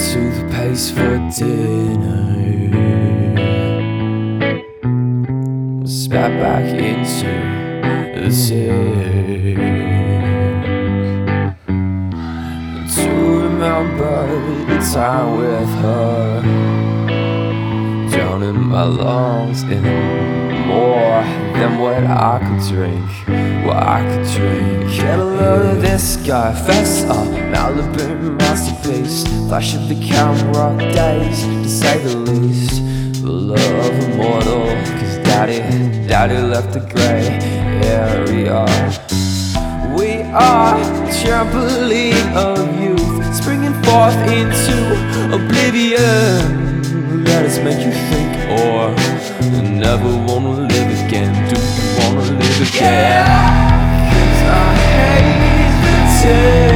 to the place for dinner. Spat back into the city to remember the time with her. Drowning my lungs in more than what I could drink. What I could drink. Get a load of this guy, fess up, Malibu masterpiece. Flash of the camera, days to say the least. The love immortal, cause daddy, daddy left the gray area. We are trampoline of youth, springing forth into oblivion. Us make you think, or never wanna live again. Do you wanna live again? Cause I hate the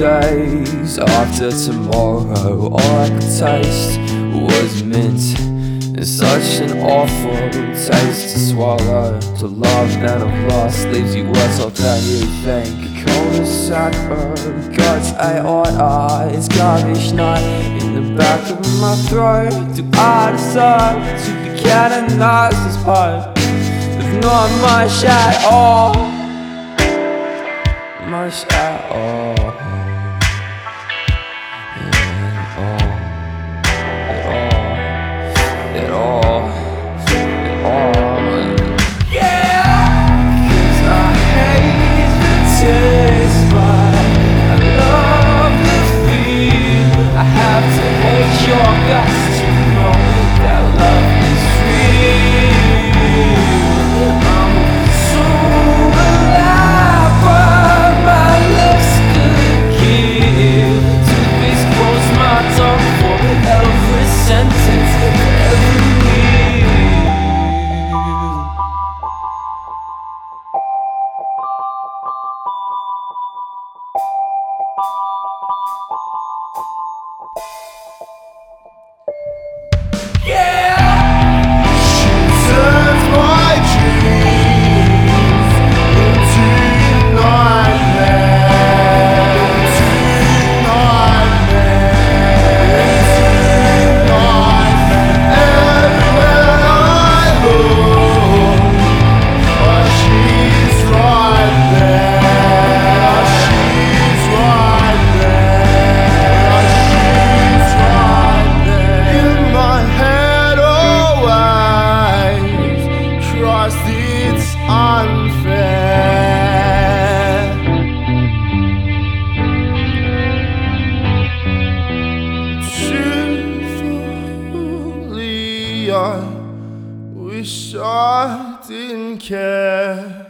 days after tomorrow, all I could taste was mint. Such an awful taste to swallow. To love and of lost leaves you worse off than you think. Cold as sad earth, oh God's aorta is garbage night in the back of my throat. Do I decide to be canonized as part? With not much at all much at all. Hate I wish I didn't care.